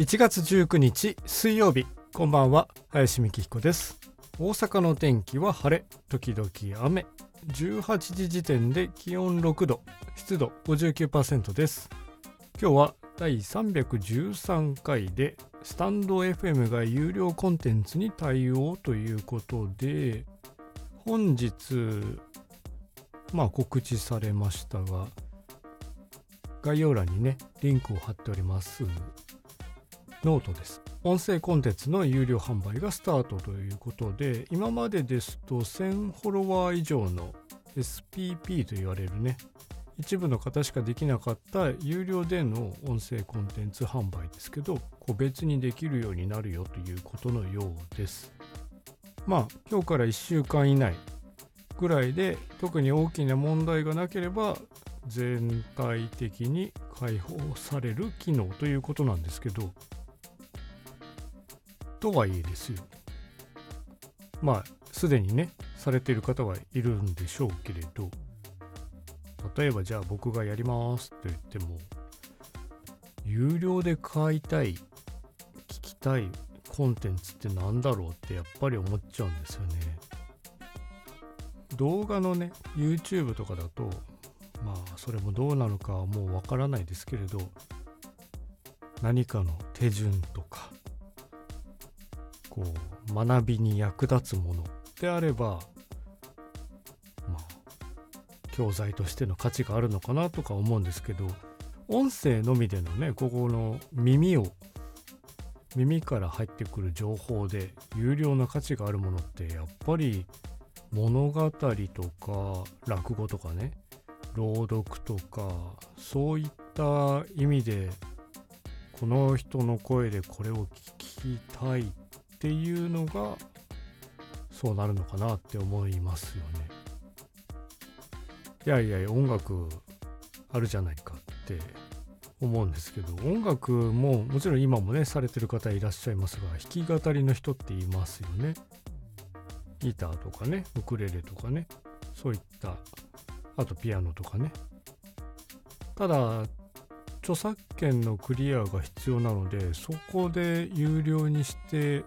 1月19日水曜日こんばんは林美希彦です。大阪の天気は晴れ時々雨。18時時点で気温6度湿度59%です。今日は第313回でスタンド FM が有料コンテンツに対応ということで本日まあ告知されましたが概要欄にねリンクを貼っております。ノートです。音声コンテンツの有料販売がスタートということで今までですと1000フォロワー以上の SPP と言われるね一部の方しかできなかった有料での音声コンテンツ販売ですけど個別にできるようになるよということのようです。まあ今日から1週間以内ぐらいで特に大きな問題がなければ全体的に開放される機能ということなんですけどとはいえですよ。まあすでにねされている方はいるんでしょうけれど。例えばじゃあ僕がやりますと言っても有料で買いたい聞きたいコンテンツって何だろうってやっぱり思っちゃうんですよね。動画のね YouTube とかだとまあそれもどうなのかはもうわからないですけれど何かの手順とかこう学びに役立つものであればまあ教材としての価値があるのかなとか思うんですけど音声のみでのねここの耳を耳から入ってくる情報で有料な価値があるものってやっぱり物語とか落語とかね朗読とかそういった意味でこの人の声でこれを聞きたいっていうのがそうなるのかなって思いますよね。いやいや音楽あるじゃないかって思うんですけど音楽ももちろん今もねされてる方いらっしゃいますが弾き語りの人っていますよね。ギターとかねウクレレとかねそういったあとピアノとかねただ著作権のクリアが必要なのでそこで有料にして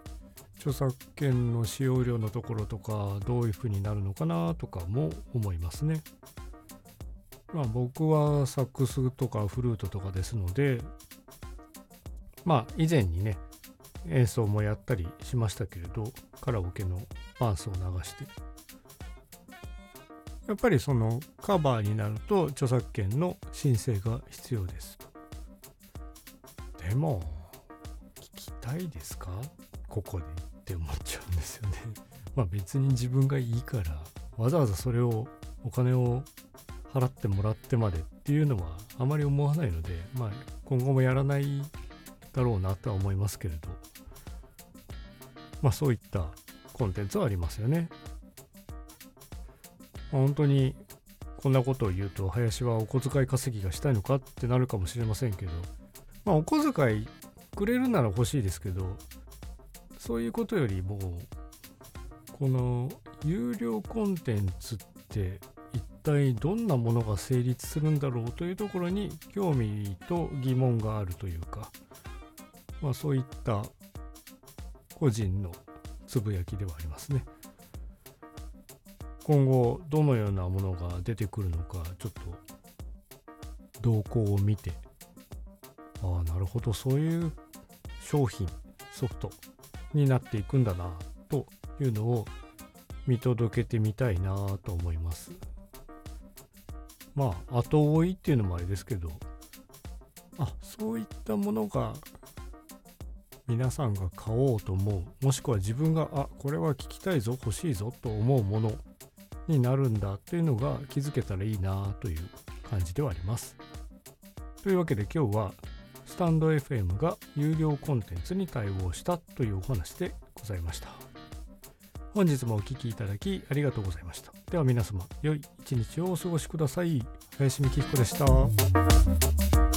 著作権の使用料のところとかどういうふうになるのかなとかも思いますね。まあ僕はサックスとかフルートとかですのでまあ以前にね演奏もやったりしましたけれどカラオケのバンスを流して。やっぱりそのカバーになると著作権の申請が必要です。でも聞きたいですか？ここで。って思っちゃうんですよね。まあ別に自分がいいからわざわざそれをお金を払ってもらってまでっていうのはあまり思わないのでまあ今後もやらないだろうなとは思いますけれど。まあそういったコンテンツはありますよね。本当にこんなことを言うと林はお小遣い稼ぎがしたいのかってなるかもしれませんけどまあお小遣いくれるなら欲しいですけどそういうことよりもこの有料コンテンツって一体どんなものが成立するんだろうというところに興味と疑問があるというかまあそういった個人のつぶやきではありますね。今後どのようなものが出てくるのかちょっと動向を見てああなるほどそういう商品ソフトになっていくんだなというのを見届けてみたいなと思います。まあ後追いっていうのもあれですけど。あそういったものが皆さんが買おうと思う。もしくは自分があこれは聞きたいぞ欲しいぞと思うものになるんだというのが気づけたらいいなという感じではあります。というわけで今日はスタンド FM が有料コンテンツに対応したというお話でございました。本日もお聴きいただきありがとうございました。では皆様、良い一日をお過ごしください。林美希彦でした。